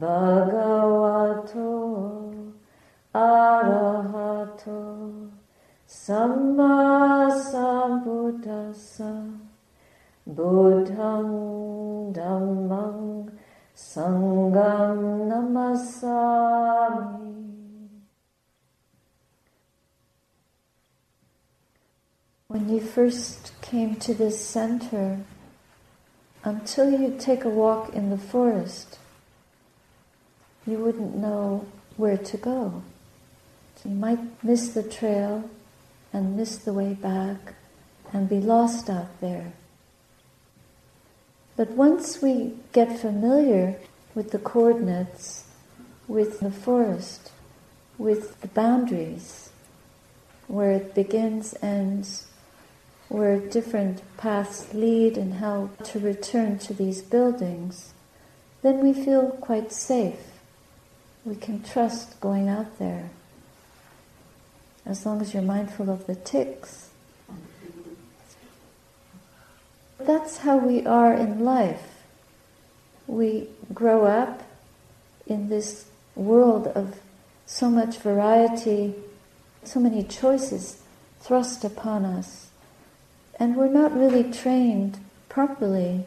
bhagavato arahato samma sambuddhassa Buddhang Dhammang Sangham Namasami. When you first came to this center, until you take a walk in the forest, you wouldn't know where to go. So you might miss the trail and miss the way back and be lost out there. But once we get familiar with the coordinates, with the forest, with the boundaries, where it begins, ends, where different paths lead and how to return to these buildings, then we feel quite safe. We can trust going out there. As long as you're mindful of the ticks, That's how we are in life. We grow up in this world of so much variety, so many choices thrust upon us, and we're not really trained properly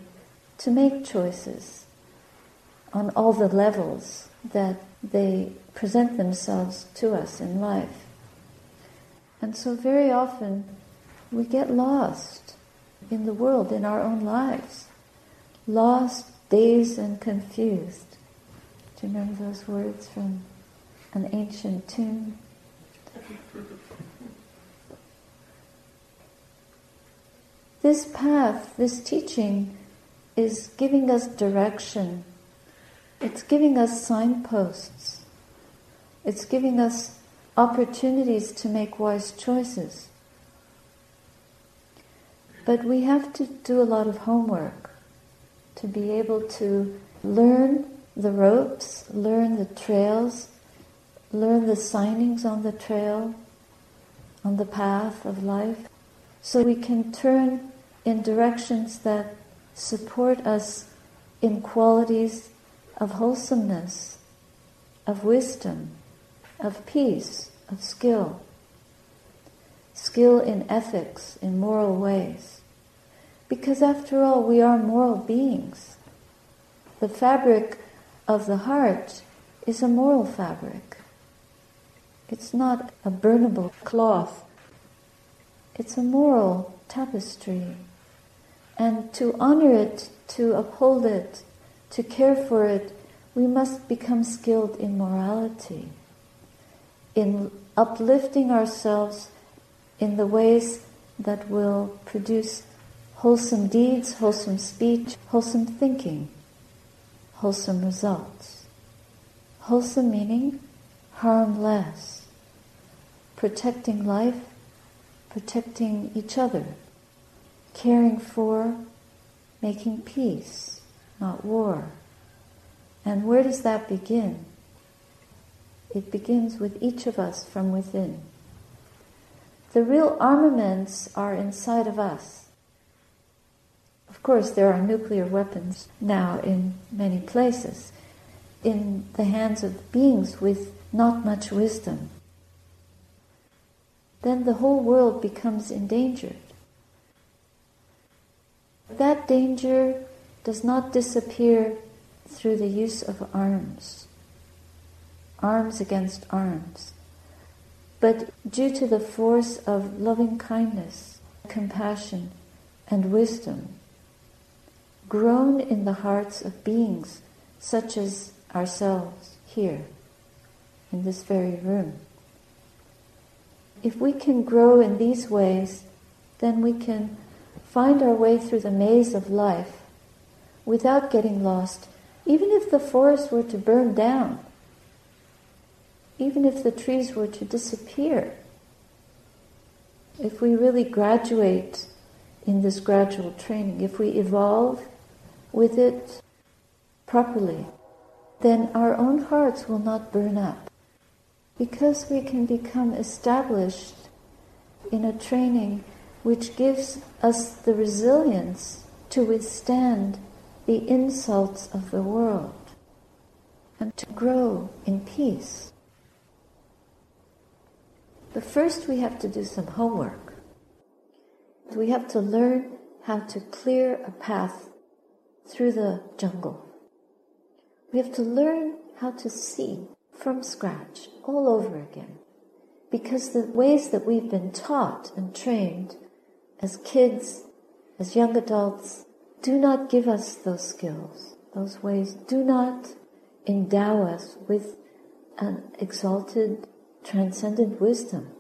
to make choices on all the levels that they present themselves to us in life. And so very often we get lost in the world, in our own lives. Lost, dazed, and confused. Do you remember those words from an ancient tune? This path, this teaching, is giving us direction. It's giving us signposts. It's giving us opportunities to make wise choices. But we have to do a lot of homework to be able to learn the ropes, learn the trails, learn the signings on the trail, on the path of life, so we can turn in directions that support us in qualities of wholesomeness, of wisdom, of peace, of skill. Skill in ethics, in moral ways. Because after all, we are moral beings. The fabric of the heart is a moral fabric. It's not a burnable cloth. It's a moral tapestry. And to honor it, to uphold it, to care for it, we must become skilled in morality, in uplifting ourselves in the ways that will produce wholesome deeds, wholesome speech, wholesome thinking, wholesome results. Wholesome meaning harmless, protecting life, protecting each other, caring for, making peace, not war. And where does that begin? It begins with each of us from within. The real armaments are inside of us. Of course, there are nuclear weapons now in many places, in the hands of beings with not much wisdom. Then the whole world becomes endangered. That danger does not disappear through the use of arms, arms against arms, but due to the force of loving kindness, compassion, and wisdom grown in the hearts of beings such as ourselves here in this very room. If we can grow in these ways, then we can find our way through the maze of life without getting lost Even if the forest were to burn down, even if the trees were to disappear, if we really graduate in this gradual training, if we evolve with it properly, then our own hearts will not burn up. Because we can become established in a training which gives us the resilience to withstand the insults of the world and to grow in peace. But first, we have to do some homework. We have to learn how to clear a path through the jungle. We have to learn how to see from scratch all over again. Because the ways that we've been taught and trained as kids, as young adults, do not give us those skills. Those ways do not endow us with an exalted, transcendent wisdom.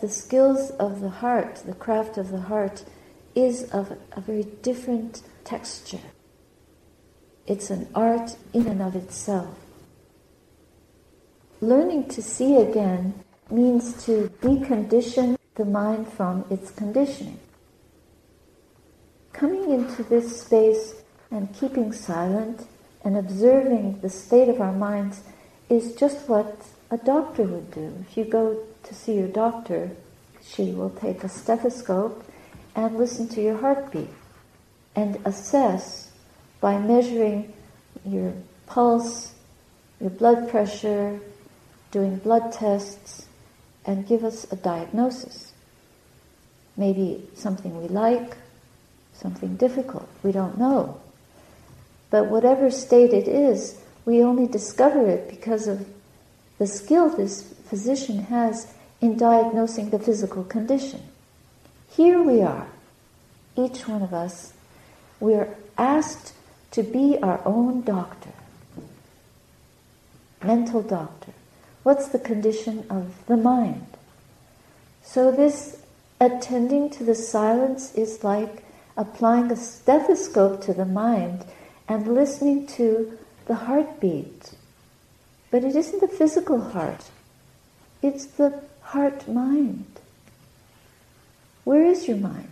The skills of the heart, the craft of the heart, is of a very different texture. It's an art in and of itself. Learning to see again means to decondition the mind from its conditioning. Coming into this space and keeping silent and observing the state of our minds is just what a doctor would do. If you go to see your doctor, she will take a stethoscope and listen to your heartbeat and assess by measuring your pulse, your blood pressure, doing blood tests, and give us a diagnosis. Maybe something we like, something difficult, we don't know. But whatever state it is, we only discover it because of the skill this physician has in diagnosing the physical condition. Here we are, each one of us, we are asked to be our own doctor, mental doctor. What's the condition of the mind? So, this attending to the silence is like applying a stethoscope to the mind and listening to the heartbeat. But it isn't the physical heart, it's the heart mind. Where is your mind?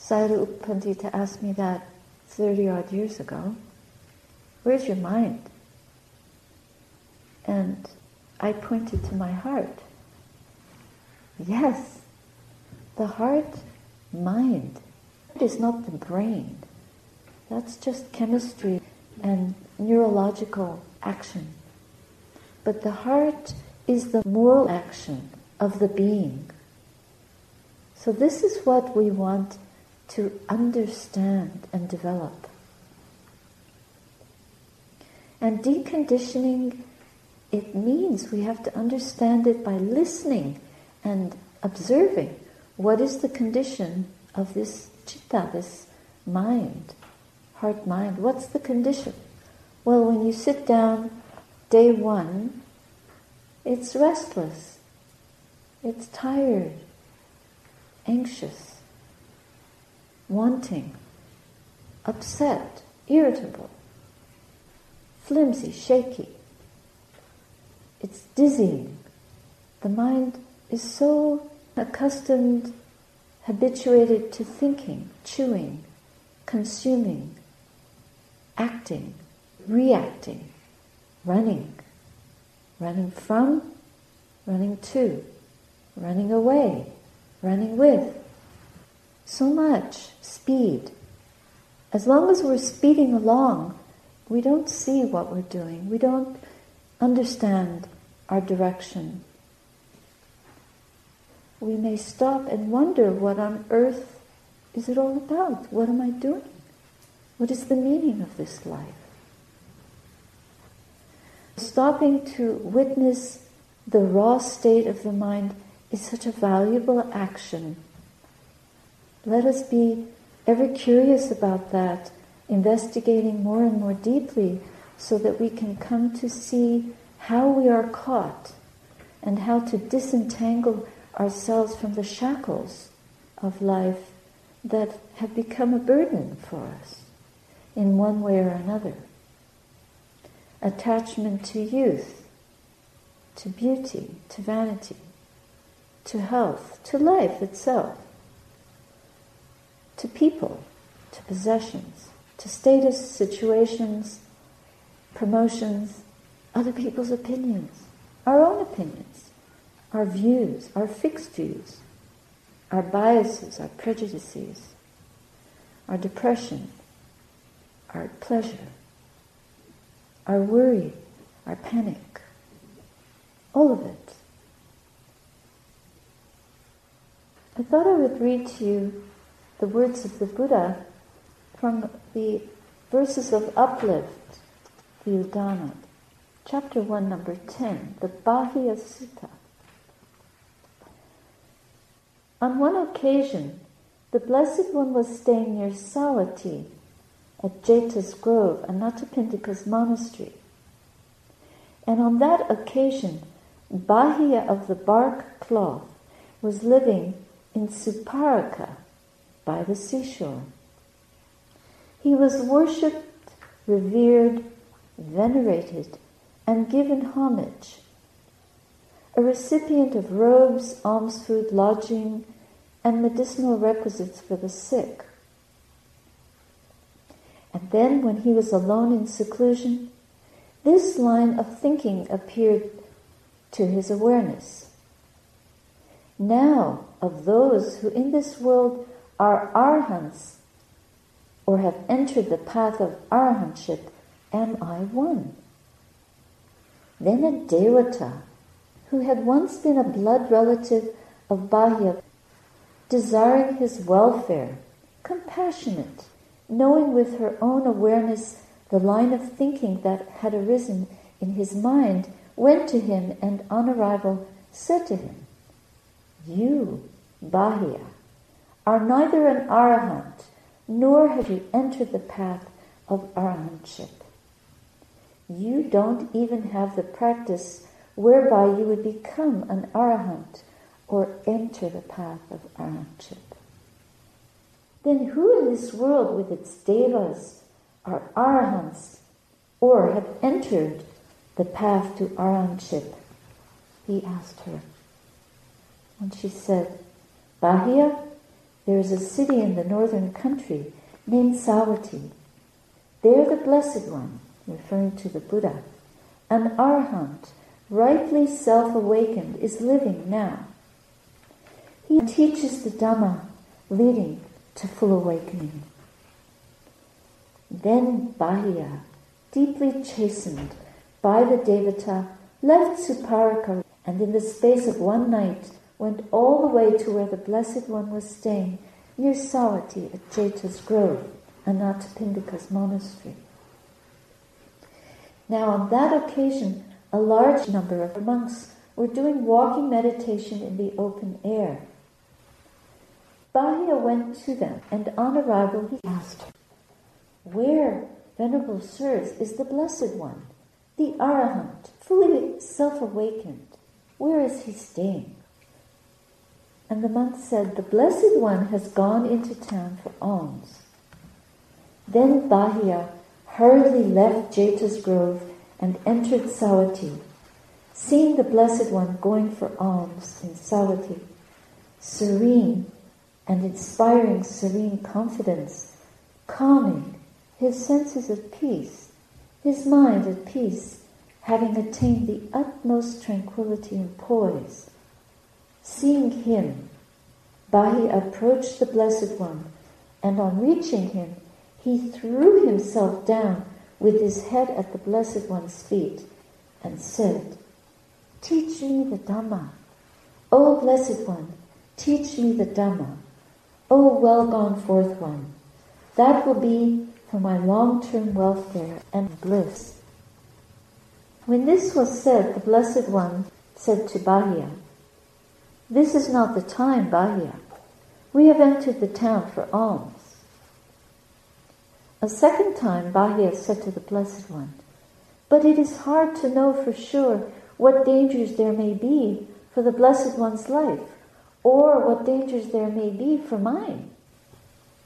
Sayadaw U Pandita asked me that 30 odd years ago. Where's your mind? And I pointed to my heart. Yes, the heart, mind. It is not the brain. That's just chemistry and neurological action. But the heart is the moral action of the being. So this is what we want to understand and develop. And deconditioning, it means we have to understand it by listening and observing what is the condition of this chitta, this mind, heart mind. What's the condition? Well, when you sit down day one, it's restless, it's tired, anxious wanting, upset, irritable, flimsy, shaky. It's dizzying. The mind is so accustomed, habituated to thinking, chewing, consuming, acting, reacting, running, running from, running to, running away, running with, so much speed. As long as we're speeding along, we don't see what we're doing. We don't understand our direction. We may stop and wonder what on earth is it all about? What am I doing? What is the meaning of this life? Stopping to witness the raw state of the mind is such a valuable action let us be ever curious about that, investigating more and more deeply so that we can come to see how we are caught and how to disentangle ourselves from the shackles of life that have become a burden for us in one way or another. Attachment to youth, to beauty, to vanity, to health, to life itself, to people, to possessions, to status, situations, promotions, other people's opinions, our own opinions, our views, our fixed views, our biases, our prejudices, our depression, our pleasure, our worry, our panic, all of it. I thought I would read to you the words of the Buddha from the verses of uplift, the Udana, chapter 1, number 10, the Bahiya Sutta. On one occasion, the Blessed One was staying near Savatthi at Jeta's Grove, Anathapindika's monastery. And on that occasion, Bahiya of the bark cloth was living in Suparaka by the seashore. He was worshipped, revered, venerated, and given homage. A recipient of robes, alms food, lodging, and medicinal requisites for the sick. And then, when he was alone in seclusion, this line of thinking appeared to his awareness. Now, of those who in this world are arhants or have entered the path of arahantship, am I one? Then a devata, who had once been a blood relative of Bahiya, desiring his welfare, compassionate, knowing with her own awareness the line of thinking that had arisen in his mind, went to him and on arrival said to him, You, Bahiya, are neither an arahant nor have you entered the path of arahantship. You don't even have the practice whereby you would become an arahant or enter the path of arahantship. Then who in this world with its devas are arahants or have entered the path to arahantship? He asked her. And she said, Bahiya, there is a city in the northern country named Savatthi. There the Blessed One, referring to the Buddha, an arahant, rightly self-awakened, is living now. He teaches the Dhamma leading to full awakening. Then Bahiya, deeply chastened by the Devata, left Suparaka and in the space of one night went all the way to where the Blessed One was staying, near Savatthi at Jeta's Grove, Anathapindika's monastery. Now on that occasion, a large number of monks were doing walking meditation in the open air. Bahiya went to them, and on arrival he asked, Where, Venerable Sirs, is the Blessed One, the Arahant, fully self awakened? Where is he staying? And the monk said, The Blessed One has gone into town for alms. Then Bahiya hurriedly left Jeta's grove and entered Savatthi. Seeing the Blessed One going for alms in Savatthi, serene and inspiring serene confidence, calming his senses at peace, his mind at peace, having attained the utmost tranquility and poise. Seeing him, Bahi approached the Blessed One, and on reaching him, he threw himself down with his head at the Blessed One's feet and said, Teach me the Dhamma. O Blessed One, teach me the Dhamma. O well gone forth one, that will be for my long-term welfare and bliss. When this was said, the Blessed One said to Bahiya, This is not the time, Bahiya. We have entered the town for alms. A second time, Bahiya said to the Blessed One, But it is hard to know for sure what dangers there may be for the Blessed One's life or what dangers there may be for mine.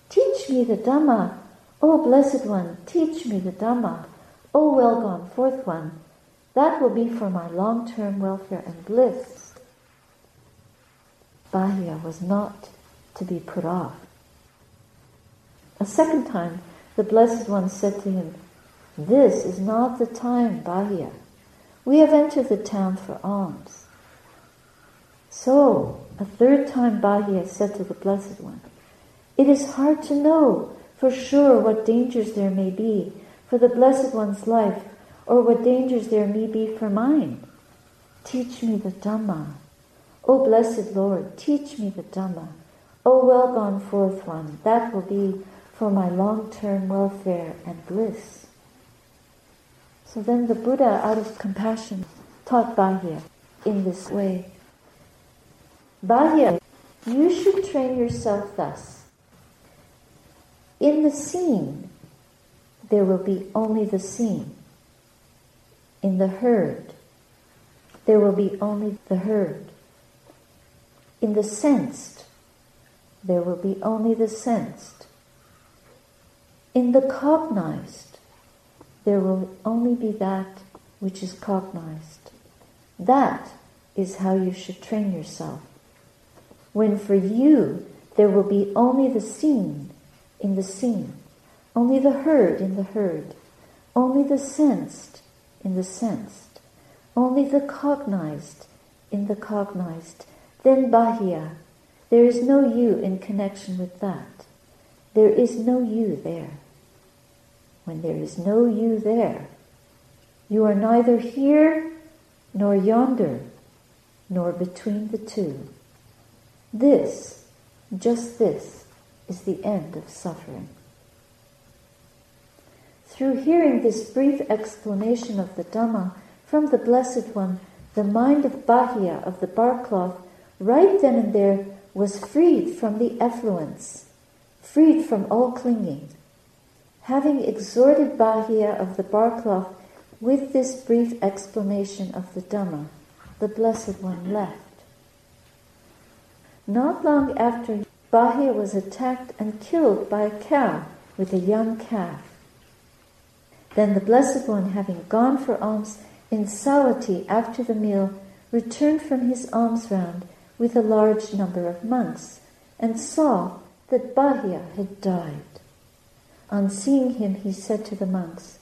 Teach me the Dhamma. O Blessed One, teach me the Dhamma. O well gone forth one, that will be for my long-term welfare and bliss. Bahiya was not to be put off. A second time, the Blessed One said to him, This is not the time, Bahiya. We have entered the town for alms. So, a third time Bahiya said to the Blessed One, It is hard to know for sure what dangers there may be for the Blessed One's life or what dangers there may be for mine. Teach me the Dhamma. O blessed Lord, teach me the Dhamma. O well gone forth one, that will be for my long-term welfare and bliss. So then the Buddha, out of compassion, taught Bahiya in this way. Bahiya, you should train yourself thus. In the seen, there will be only the seen. In the heard, there will be only the heard. In the sensed, there will be only the sensed. In the cognized, there will only be that which is cognized. That is how you should train yourself. When for you there will be only the seen in the seen, only the heard in the heard, only the sensed in the sensed, only the cognized in the cognized, then Bahiya, there is no you in connection with that. There is no you there when there is no you there. You are neither here nor yonder, nor between the two. This, just this, is the end of suffering. Through hearing this brief explanation of the Dhamma from the Blessed One, the mind of Bahiya of the bark cloth, right then and there, was freed from the effluents, freed from all clinging, Having exhorted Bahiya of the bark cloth with this brief explanation of the Dhamma, the Blessed One left. Not long after, Bahiya was attacked and killed by a cow with a young calf. Then the Blessed One, having gone for alms in Savatthi after the meal, returned from his alms round with a large number of monks and saw that Bahiya had died. On seeing him, he said to the monks,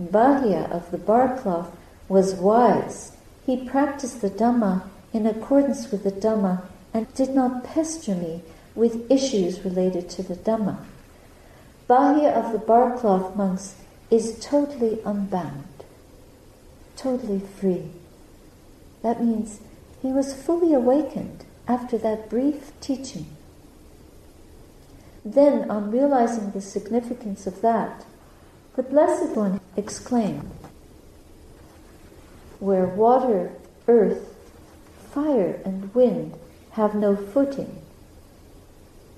Bahiya of the bark cloth was wise. He practiced the Dhamma in accordance with the Dhamma and did not pester me with issues related to the Dhamma. Bahiya of the bark cloth monks is totally unbound, totally free. That means he was fully awakened after that brief teaching. Then, on realizing the significance of that, the Blessed One exclaimed, Where water, earth, fire, and wind have no footing,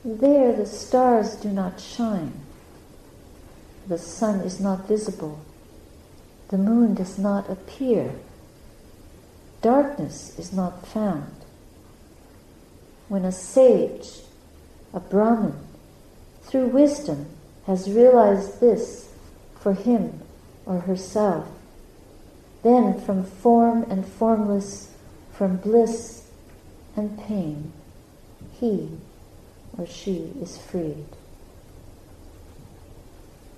there the stars do not shine, the sun is not visible, the moon does not appear, darkness is not found. When a sage, a Brahmin, through wisdom, has realized this for him or herself. Then from form and formless, from bliss and pain, he or she is freed.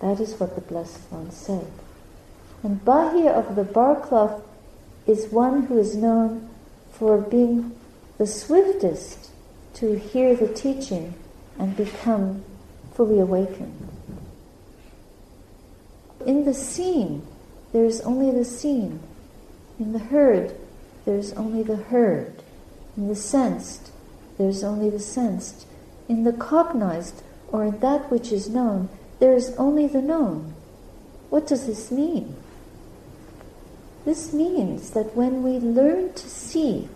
That is what the Blessed One said. And Bahiya of the bark cloth is one who is known for being the swiftest to hear the teaching and become fully awakened. In the seen, there is only the seen. In the heard, there is only the heard. In the sensed, there is only the sensed. In the cognized, or in that which is known, there is only the known. What does this mean? This means that when we learn to see,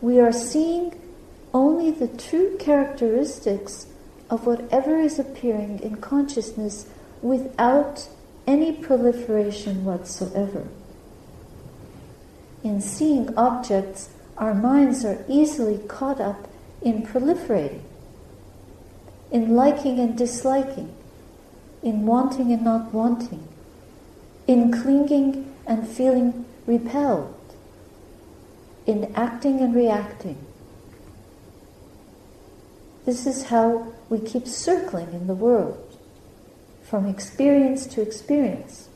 we are seeing only the true characteristics of whatever is appearing in consciousness without any proliferation whatsoever. In seeing objects, our minds are easily caught up in proliferating. in liking and disliking, in wanting and not wanting, in clinging and feeling repelled, in acting and reacting. This is how we keep circling in the world, from experience to experience,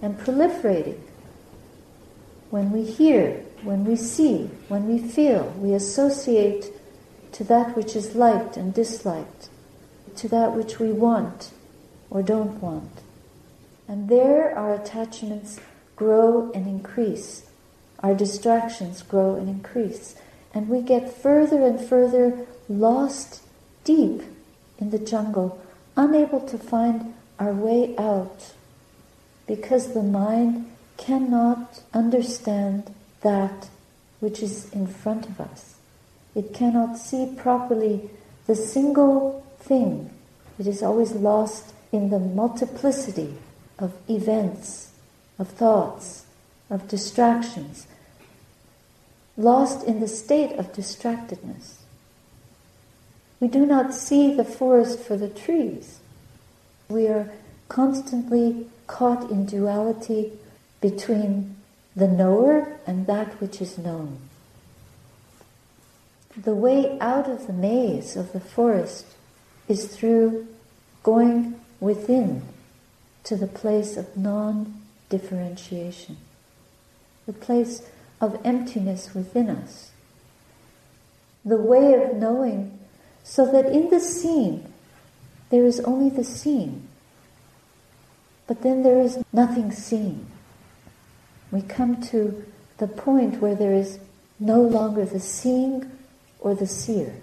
and proliferating. When we hear, when we see, when we feel, we associate to that which is liked and disliked, to that which we want or don't want. And there our attachments grow and increase. Our distractions grow and increase. And we get further and further lost deep in the jungle, unable to find our way out because the mind cannot understand that which is in front of us. It cannot see properly the single thing. It is always lost in the multiplicity of events, of thoughts, of distractions, lost in the state of distractedness. We do not see the forest for the trees. We are constantly caught in duality between the knower and that which is known. The way out of the maze of the forest is through going within to the place of non differentiation, the place of emptiness within us. The way of knowing so that in the seen there is only the seen, but then there is nothing seen. We come to the point where there is no longer the seeing or the seer.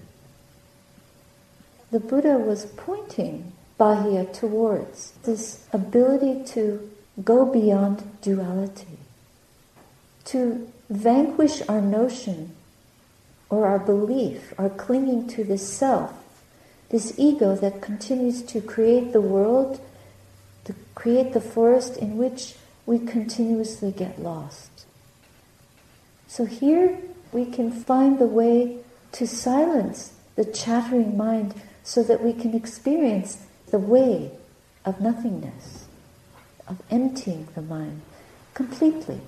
The Buddha was pointing Bahiya towards this ability to go beyond duality, to vanquish our notion or our belief, our clinging to this self, this ego that continues to create the world, to create the forest in which we continuously get lost. So here we can find the way to silence the chattering mind so that we can experience the way of nothingness, of emptying the mind completely,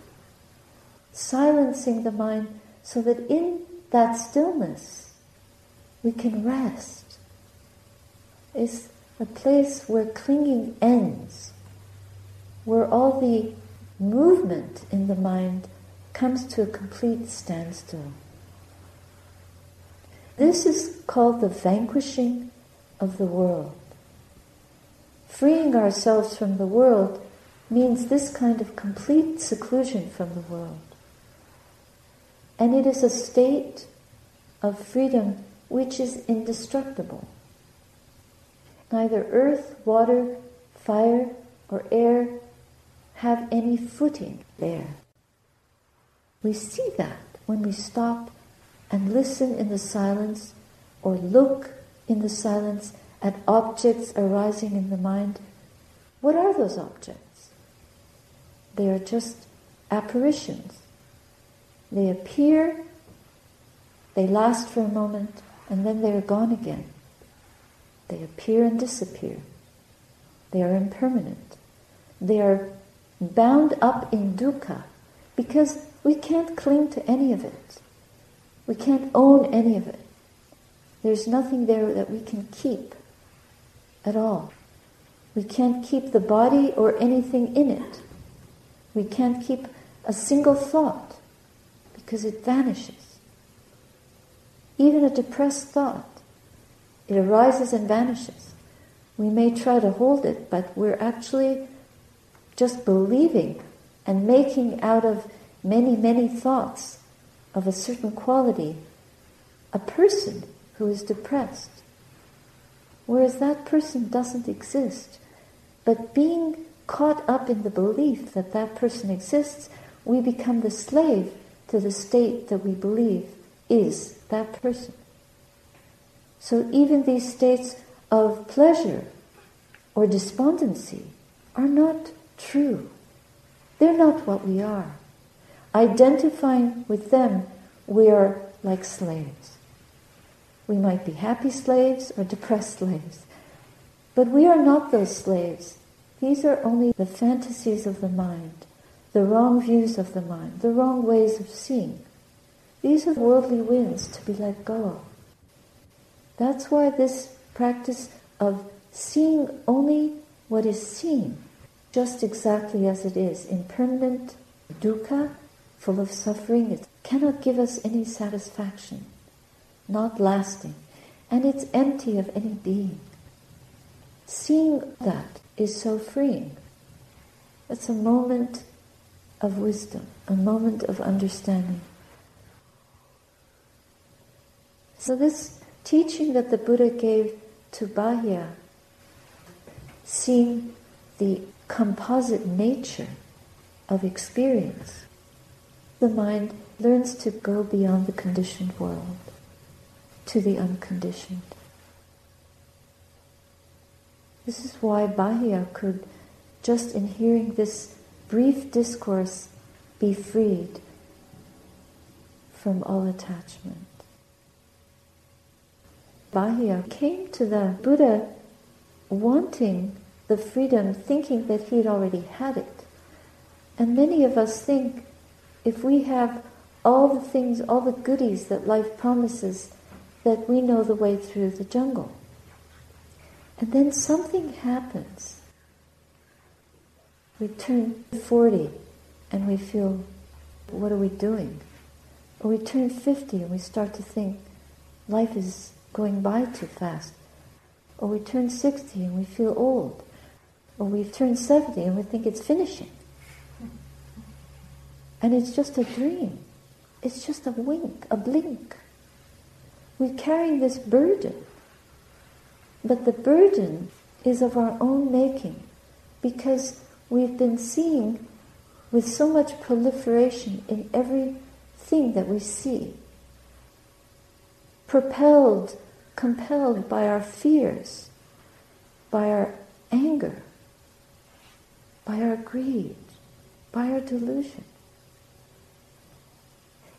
silencing the mind so that in that stillness we can rest. It's a place where clinging ends, where all the movement in the mind comes to a complete standstill. This is called the vanquishing of the world. Freeing ourselves from the world means this kind of complete seclusion from the world. And it is a state of freedom which is indestructible. Neither earth, water, fire, or air have any footing there. We see that when we stop and listen in the silence or look in the silence at objects arising in the mind, what are those objects? They are just apparitions. They appear, they last for a moment, and then they are gone again. They appear and disappear. They are impermanent. They are bound up in dukkha because we can't cling to any of it. We can't own any of it. There's nothing there that we can keep at all. We can't keep the body or anything in it. We can't keep a single thought because it vanishes. Even a depressed thought, it arises and vanishes. We may try to hold it, but we're actually just believing and making out of many, many thoughts of a certain quality a person who is depressed. Whereas that person doesn't exist. But being caught up in the belief that that person exists, we become the slave to the state that we believe is that person. So even these states of pleasure or despondency are not true. They're not what we are. Identifying with them, we are like slaves. We might be happy slaves or depressed slaves, But we are not those slaves. These are only the fantasies of the mind, the wrong views of the mind, the wrong ways of seeing. These are worldly winds to be let go of. That's why this practice of seeing only what is seen, just exactly as it is, impermanent dukkha, full of suffering, it cannot give us any satisfaction, not lasting, and it's empty of any being. Seeing that is so freeing. It's a moment of wisdom, a moment of understanding. So, this teaching that the Buddha gave to Bahiya, seeing the composite nature of experience, the mind learns to go beyond the conditioned world to the unconditioned. This is why Bahiya could, just in hearing this brief discourse, be freed from all attachment. Bahiya came to the Buddha wanting the freedom, thinking that he had already had it. And many of us think if we have all the things, all the goodies that life promises, that we know the way through the jungle. And then something happens. We turn 40 and we feel, what are we doing? Or we turn 50 and we start to think, life is going by too fast. Or we turn 60 and we feel old. Or we turn 70 and we think it's finishing. And it's just a dream. It's just a wink, a blink. We're carrying this burden. But the burden is of our own making because we've been seeing with so much proliferation in everything that we see, propelled, compelled by our fears, by our anger, by our greed, by our delusion.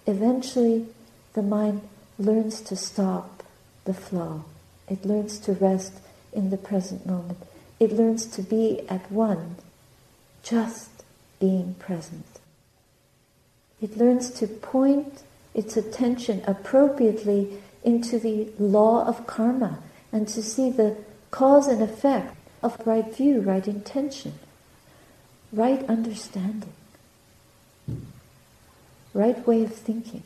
Eventually, the mind learns to stop the flow. It learns to rest in the present moment. It learns to be at one, just being present. It learns to point its attention appropriately into the law of karma and to see the cause and effect of right view, right intention, right understanding, right way of thinking.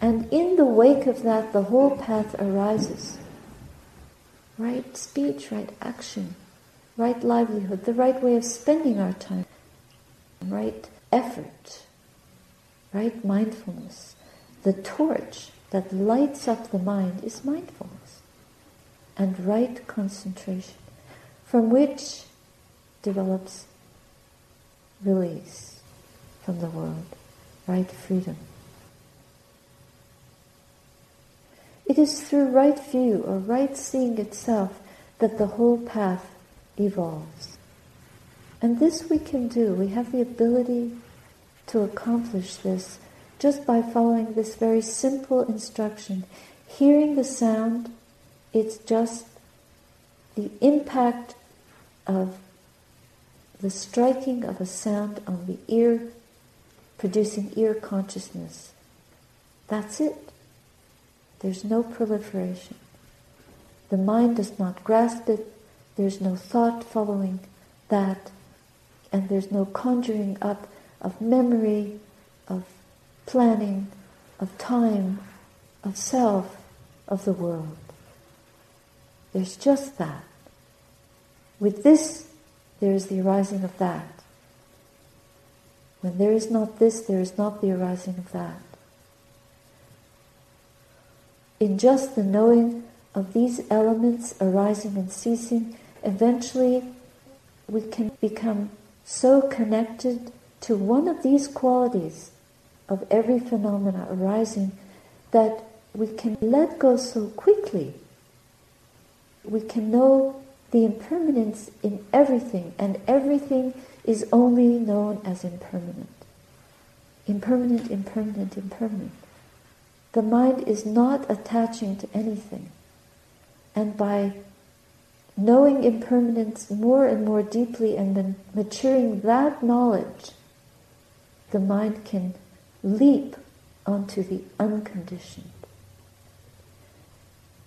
And in the wake of that, the whole path arises. Right speech, right action, right livelihood, the right way of spending our time, right effort, right mindfulness. The torch that lights up the mind is mindfulness and right concentration, from which develops release from the world, right freedom. It is through right view or right seeing itself that the whole path evolves. And this we can do. We have the ability to accomplish this just by following this very simple instruction. Hearing the sound, it's just the impact of the striking of a sound on the ear, producing ear consciousness. That's it. There's no proliferation. The mind does not grasp it. There's no thought following that. And there's no conjuring up of memory, of planning, of time, of self, of the world. There's just that. With this, there is the arising of that. When there is not this, there is not the arising of that in just the knowing of these elements arising and ceasing, eventually we can become so connected to one of these qualities of every phenomena arising that we can let go so quickly. We can know the impermanence in everything, and everything is only known as impermanent. Impermanent, impermanent, impermanent. The mind is not attaching to anything. And by knowing impermanence more and more deeply and then maturing that knowledge, the mind can leap onto the unconditioned.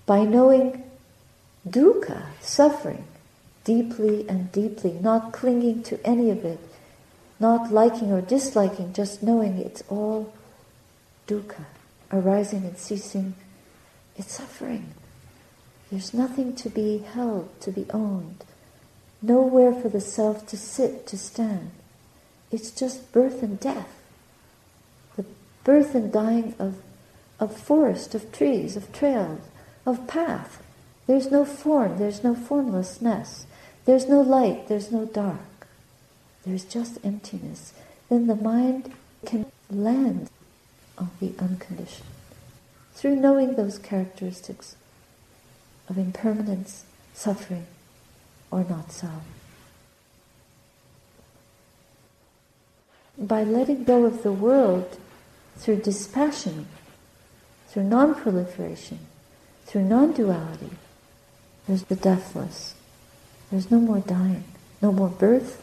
By knowing dukkha, suffering, deeply and deeply, not clinging to any of it, not liking or disliking, just knowing it's all dukkha, arising and ceasing, it's suffering. There's nothing to be held, to be owned, nowhere for the self to sit, to stand. It's just birth and death, the birth and dying of, of forest, of trees, of trails, of path. There's no form, there's no formlessness, there's no light, there's no dark. There's just emptiness. Then the mind can land on the unconditioned through knowing those characteristics of impermanence, suffering, or not so. By letting go of the world through dispassion, through non proliferation, through non duality, there's the deathless. There's no more dying, no more birth,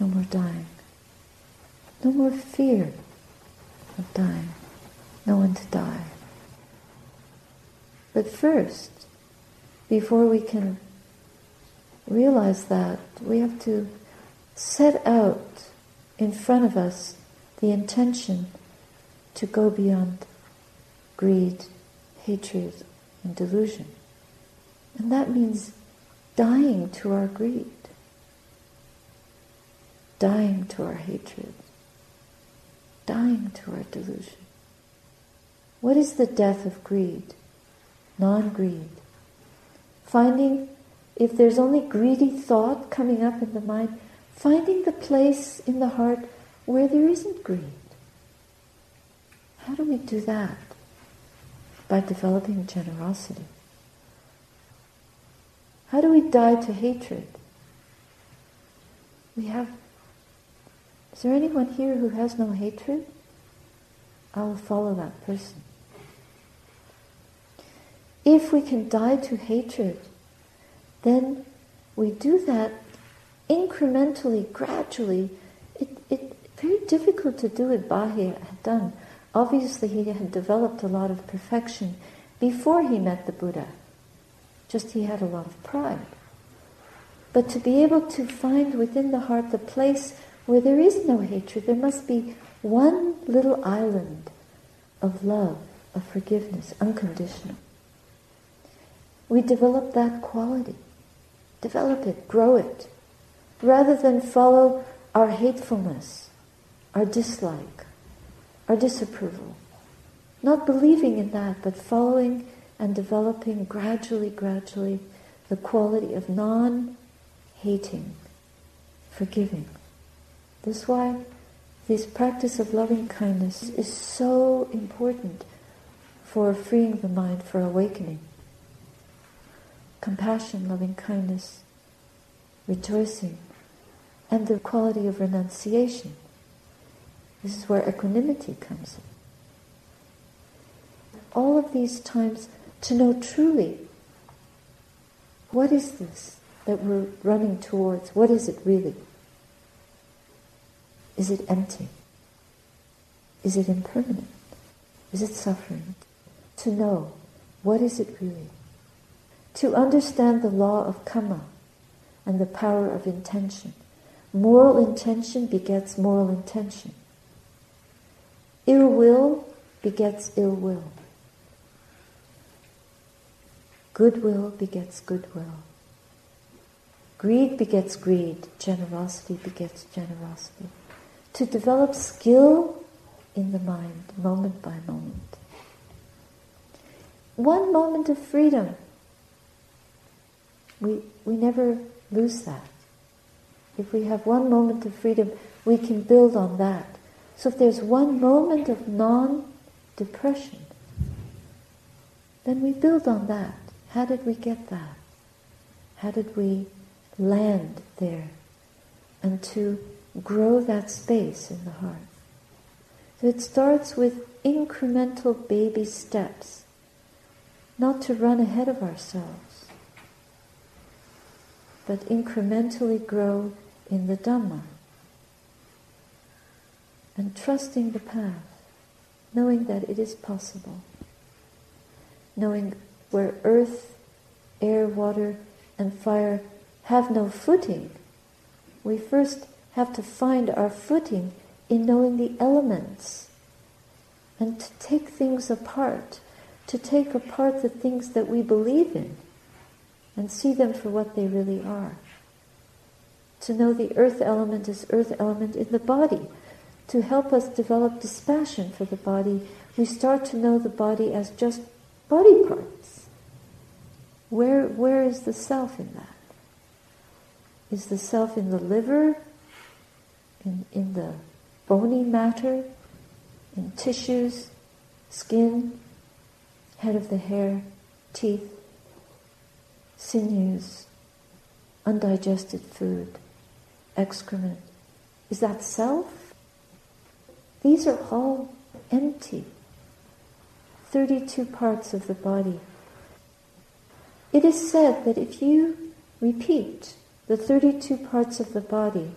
no more dying, no more fear of dying, no one to die. But first, before we can realize that, we have to set out in front of us the intention to go beyond greed, hatred, and delusion. And that means dying to our greed, dying to our hatred, dying to our delusion. What is the death of greed? Non greed finding if there's only greedy thought coming up in the mind, finding the place in the heart where there isn't greed. How do we do that? By developing generosity. How do we die to hatred? We have. Is there anyone here who has no hatred? I will follow that person. If we can die to hatred, then we do that incrementally, gradually. It, it very difficult to do it. Bahiya had done. Obviously, he had developed a lot of perfection before he met the Buddha. Just he had a lot of pride. But to be able to find within the heart the place where there is no hatred, there must be one little island of love, of forgiveness, unconditional we develop that quality. Develop it, grow it, rather than follow our hatefulness, our dislike, our disapproval. Not believing in that, but following and developing gradually, gradually the quality of non hating, forgiving. This is why this practice of loving kindness is so important for freeing the mind, for awakening compassion, loving kindness, rejoicing, and the quality of renunciation. This is where equanimity comes in. All of these times to know truly what is this that we're running towards? What is it really? Is it empty? Is it impermanent? Is it suffering? To know what is it really? To understand the law of karma and the power of intention. Moral intention begets moral intention. Ill will begets ill will. Goodwill begets goodwill. Greed begets greed. Generosity begets generosity. To develop skill in the mind, moment by moment. One moment of freedom we, we never lose that. If we have one moment of freedom, we can build on that. So if there's one moment of non-depression, then we build on that. How did we get that? How did we land there? And to grow that space in the heart. So it starts with incremental baby steps not to run ahead of ourselves, but incrementally grow in the Dhamma. And trusting the path, knowing that it is possible, knowing where earth, air, water, and fire have no footing, we first have to find our footing in knowing the elements and to take things apart, to take apart the things that we believe in and see them for what they really are. To know the earth element is earth element in the body. To help us develop dispassion for the body, we start to know the body as just body parts. Where, where is the self in that? Is the self in the liver, in, in the bony matter, in tissues, skin, head of the hair, teeth, sinews, undigested food, excrement. Is that self? These are all empty. 32 parts of the body. It is said that if you repeat the 32 parts of the body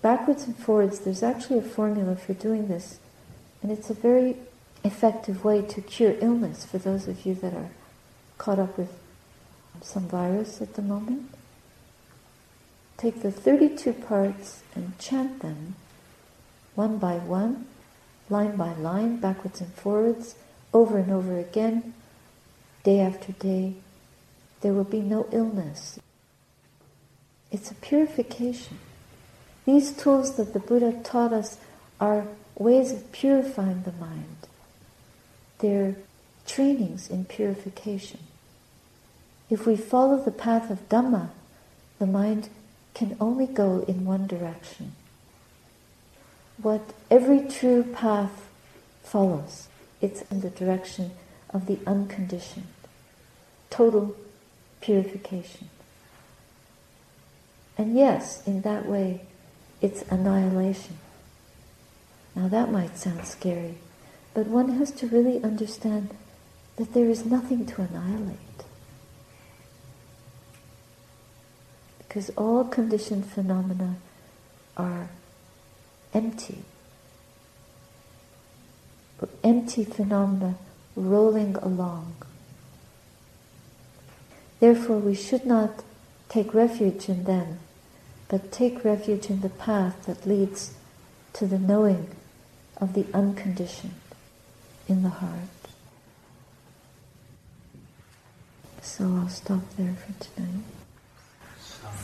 backwards and forwards, there's actually a formula for doing this, and it's a very effective way to cure illness for those of you that are caught up with some virus at the moment. Take the 32 parts and chant them one by one, line by line, backwards and forwards, over and over again, day after day. There will be no illness. It's a purification. These tools that the Buddha taught us are ways of purifying the mind. They're trainings in purification. If we follow the path of Dhamma, the mind can only go in one direction. What every true path follows, it's in the direction of the unconditioned, total purification. And yes, in that way, it's annihilation. Now that might sound scary, but one has to really understand that there is nothing to annihilate. Because all conditioned phenomena are empty. Empty phenomena rolling along. Therefore, we should not take refuge in them but take refuge in the path that leads to the knowing of the unconditioned in the heart. So I'll stop there for tonight.